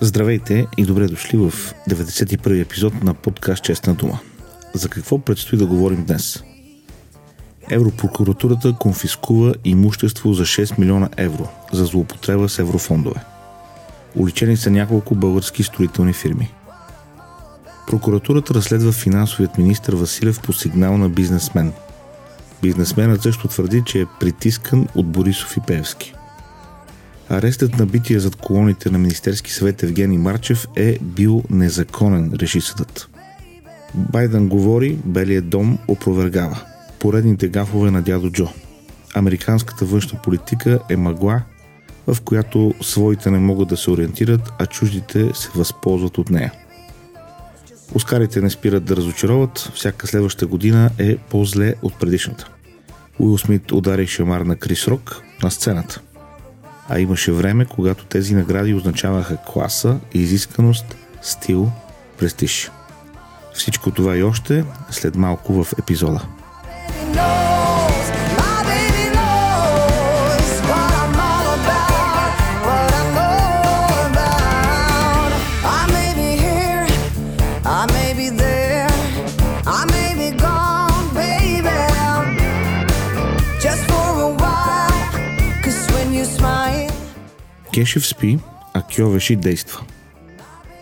Здравейте и добре дошли в 91-и епизод на подкаст Честна дума. За какво предстои да говорим днес? Европрокуратурата конфискува имущество за 6 милиона евро за злоупотреба с еврофондове. Уличени са няколко български строителни фирми. Прокуратурата разследва финансовият министр Василев по сигнал на бизнесмен. Бизнесменът също твърди, че е притискан от Борисов и Певски. Арестът на бития зад колоните на Министерски съвет Евгений Марчев е бил незаконен, реши съдът. Байден говори, Белият дом опровергава. Поредните гафове на дядо Джо. Американската външна политика е мъгла, в която своите не могат да се ориентират, а чуждите се възползват от нея. Оскарите не спират да разочароват, всяка следваща година е по-зле от предишната. Уил Смит удари шамар на Крис Рок на сцената. А имаше време, когато тези награди означаваха класа, изисканост, стил, престиж. Всичко това и още след малко в епизода. Кешев спи, а Кьовеши действа.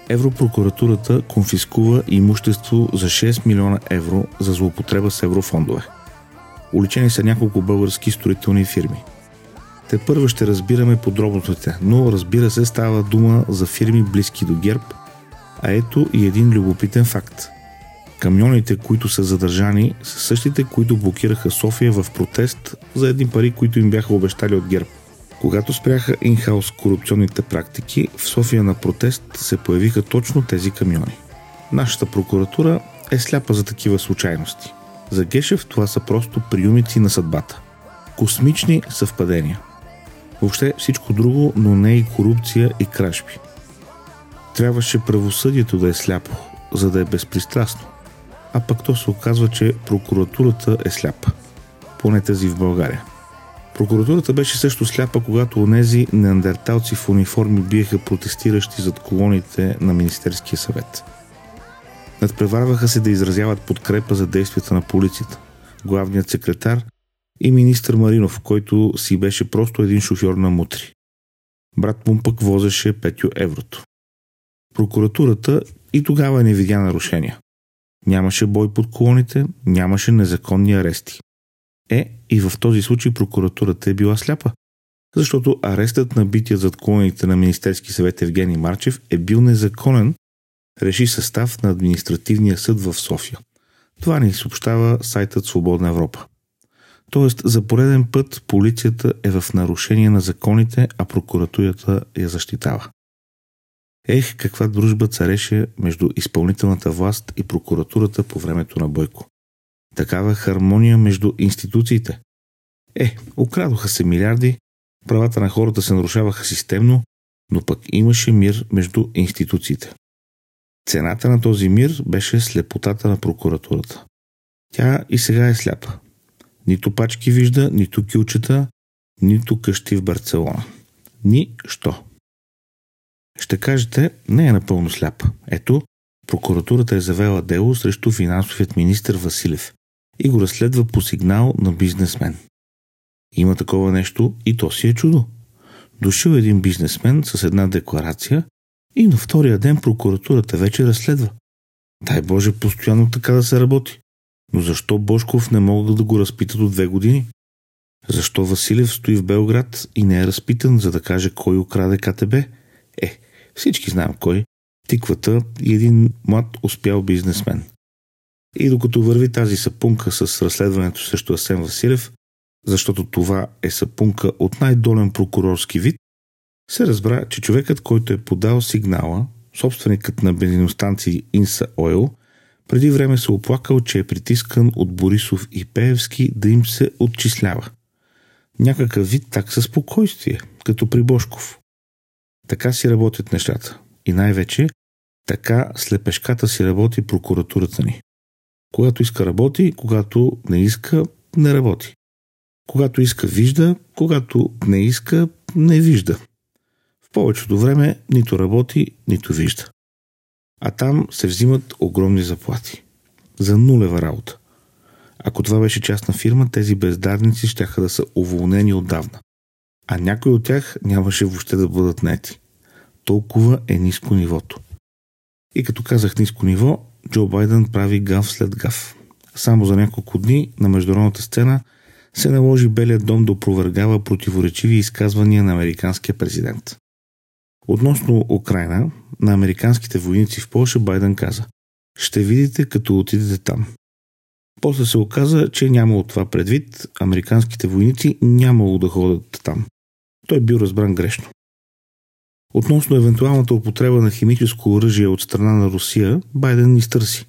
Европрокуратурата конфискува имущество за 6 милиона евро за злоупотреба с еврофондове. Уличени са няколко български строителни фирми. Те първо ще разбираме подробностите, но разбира се става дума за фирми близки до ГЕРБ, а ето и един любопитен факт. Камионите, които са задържани, са същите, които блокираха София в протест за едни пари, които им бяха обещали от ГЕРБ. Когато спряха инхаус корупционните практики, в София на протест се появиха точно тези камиони. Нашата прокуратура е сляпа за такива случайности. За Гешев това са просто приюмици на съдбата. Космични съвпадения. Въобще всичко друго, но не и корупция и кражби. Трябваше правосъдието да е сляпо, за да е безпристрастно. А пък то се оказва, че прокуратурата е сляпа. Поне тази в България. Прокуратурата беше също сляпа, когато онези неандерталци в униформи биеха протестиращи зад колоните на Министерския съвет. Надпреварваха се да изразяват подкрепа за действията на полицията. Главният секретар и министър Маринов, който си беше просто един шофьор на мутри. Брат му пък возеше Петю еврото. Прокуратурата и тогава не видя нарушения. Нямаше бой под колоните, нямаше незаконни арести. Е, и в този случай прокуратурата е била сляпа. Защото арестът на бития зад колоните на Министерски съвет Евгений Марчев е бил незаконен, реши състав на административния съд в София. Това ни съобщава сайтът Свободна Европа. Тоест, за пореден път полицията е в нарушение на законите, а прокуратурата я защитава. Ех, каква дружба цареше между изпълнителната власт и прокуратурата по времето на Бойко. Такава хармония между институциите. Е, украдоха се милиарди, правата на хората се нарушаваха системно, но пък имаше мир между институциите. Цената на този мир беше слепотата на прокуратурата. Тя и сега е сляпа. Нито пачки вижда, нито кючета, нито къщи в Барселона. Ни що. Ще кажете, не е напълно сляпа. Ето, прокуратурата е завела дело срещу финансовият министр Василев и го разследва по сигнал на бизнесмен. Има такова нещо и то си е чудо. Дошъл един бизнесмен с една декларация и на втория ден прокуратурата вече разследва. Дай Боже, постоянно така да се работи. Но защо Бошков не могат да го разпитат от две години? Защо Василев стои в Белград и не е разпитан, за да каже кой украде КТБ? Е, всички знаем кой. Тиквата и един млад успял бизнесмен. И докато върви тази сапунка с разследването срещу Асен Василев, защото това е сапунка от най-долен прокурорски вид, се разбра, че човекът, който е подал сигнала, собственикът на бензиностанции Инса Ойл, преди време се оплакал, че е притискан от Борисов и Пеевски да им се отчислява. Някакъв вид такса спокойствие, като при Бошков. Така си работят нещата. И най-вече така слепешката си работи прокуратурата ни. Когато иска работи, когато не иска, не работи. Когато иска, вижда, когато не иска, не вижда. В повечето време нито работи, нито вижда. А там се взимат огромни заплати. За нулева работа. Ако това беше частна фирма, тези бездарници ще да са уволнени отдавна. А някои от тях нямаше въобще да бъдат нети. Толкова е ниско нивото. И като казах ниско ниво, Джо Байден прави гав след гав. Само за няколко дни на международната сцена се наложи Белият дом да опровергава противоречиви изказвания на американския президент. Относно Украина, на американските войници в Польша Байден каза «Ще видите като отидете там». После се оказа, че няма от това предвид, американските войници нямало да ходят там. Той бил разбран грешно. Относно евентуалната употреба на химическо оръжие от страна на Русия, Байден изтърси.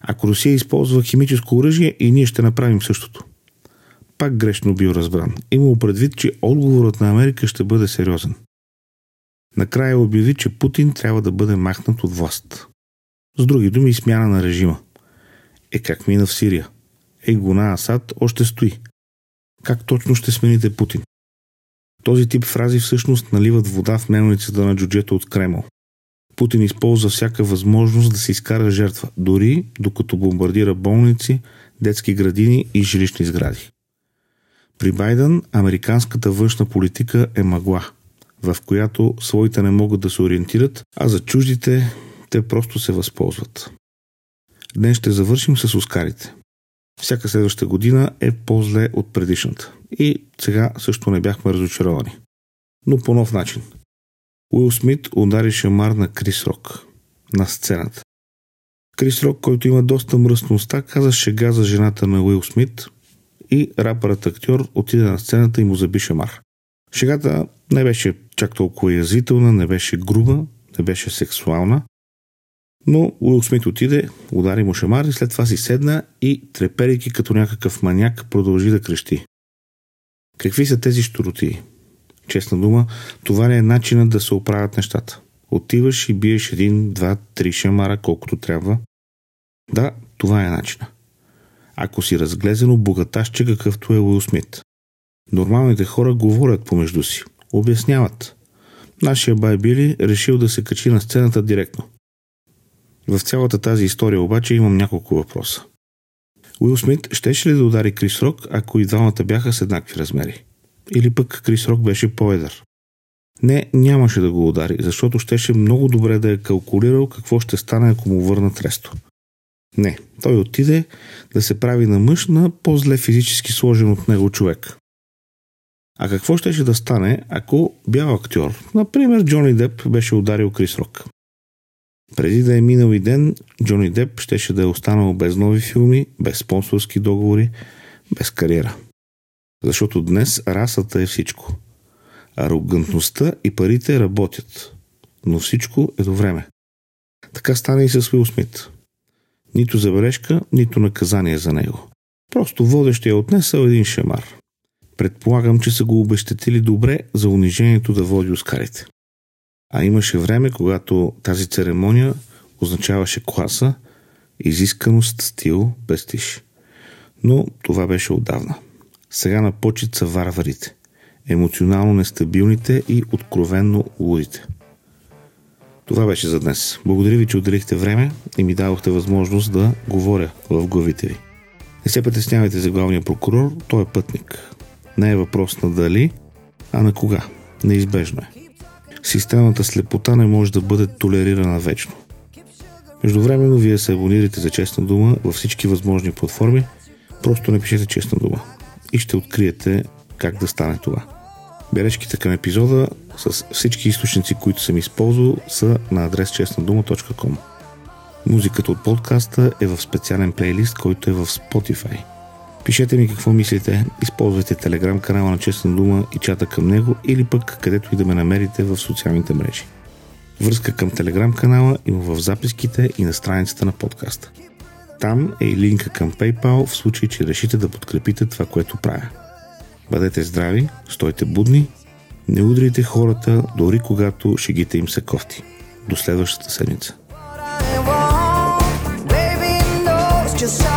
Ако Русия използва химическо оръжие, и ние ще направим същото. Пак грешно бил разбран. Имало предвид, че отговорът на Америка ще бъде сериозен. Накрая обяви, че Путин трябва да бъде махнат от власт. С други думи, смяна на режима. Е как мина в Сирия? Е гона Асад още стои. Как точно ще смените Путин? Този тип фрази всъщност наливат вода в мелницата на джуджето от Кремъл. Путин използва всяка възможност да се изкара жертва, дори докато бомбардира болници, детски градини и жилищни сгради. При Байден американската външна политика е мъгла, в която своите не могат да се ориентират, а за чуждите те просто се възползват. Днес ще завършим с Оскарите. Всяка следваща година е по-зле от предишната. И сега също не бяхме разочаровани. Но по нов начин. Уил Смит удари шамар на Крис Рок на сцената. Крис Рок, който има доста мръсна уста, каза шега за жената на Уил Смит и рапърът актьор отиде на сцената и му заби шамар. Шегата не беше чак толкова язвителна, не беше груба, не беше сексуална, но Уил Смит отиде, удари му шамар и след това си седна и, треперейки като някакъв маняк, продължи да крещи. Какви са тези штороти? Честна дума, това не е начинът да се оправят нещата. Отиваш и биеш един, два, три шамара, колкото трябва. Да, това е начина. Ако си разглезено богаташче, какъвто е Уил Смит. Нормалните хора говорят помежду си. Обясняват. Нашия бай Били решил да се качи на сцената директно. В цялата тази история обаче имам няколко въпроса. Уил Смит щеше ли да удари Крис Рок, ако и двамата бяха с еднакви размери? Или пък Крис Рок беше по-едър? Не, нямаше да го удари, защото щеше много добре да е калкулирал какво ще стане, ако му върнат ресто. Не, той отиде да се прави на мъж на по-зле физически сложен от него човек. А какво щеше да стане, ако бял актьор, например Джони Деп, беше ударил Крис Рок? Преди да е минал и ден, Джони Деп щеше да е останал без нови филми, без спонсорски договори, без кариера. Защото днес расата е всичко. Арогантността и парите работят. Но всичко е до време. Така стана и с Уил Смит. Нито забележка, нито наказание за него. Просто водещия е отнесъл един шамар. Предполагам, че са го обещетили добре за унижението да води Оскарите. А имаше време, когато тази церемония означаваше класа, изисканост, стил, престиж. Но това беше отдавна. Сега на почет са варварите, емоционално нестабилните и откровенно лудите. Това беше за днес. Благодаря ви, че отделихте време и ми дадохте възможност да говоря в главите ви. Не се притеснявайте за главния прокурор, той е пътник. Не е въпрос на дали, а на кога. Неизбежно е. Системата слепота не може да бъде толерирана вечно. Междувременно вие се абонирате за честна дума във всички възможни платформи, просто напишете честна дума и ще откриете как да стане това. Бележките към епизода с всички източници, които съм използвал, са на адрес честнадума.com. Музиката от подкаста е в специален плейлист, който е в Spotify. Пишете ми какво мислите, използвайте телеграм канала на Честна дума и чата към него или пък където и да ме намерите в социалните мрежи. Връзка към телеграм канала има в записките и на страницата на подкаста. Там е и линка към PayPal в случай, че решите да подкрепите това, което правя. Бъдете здрави, стойте будни, не удрите хората, дори когато шегите им са кофти. До следващата седмица. Just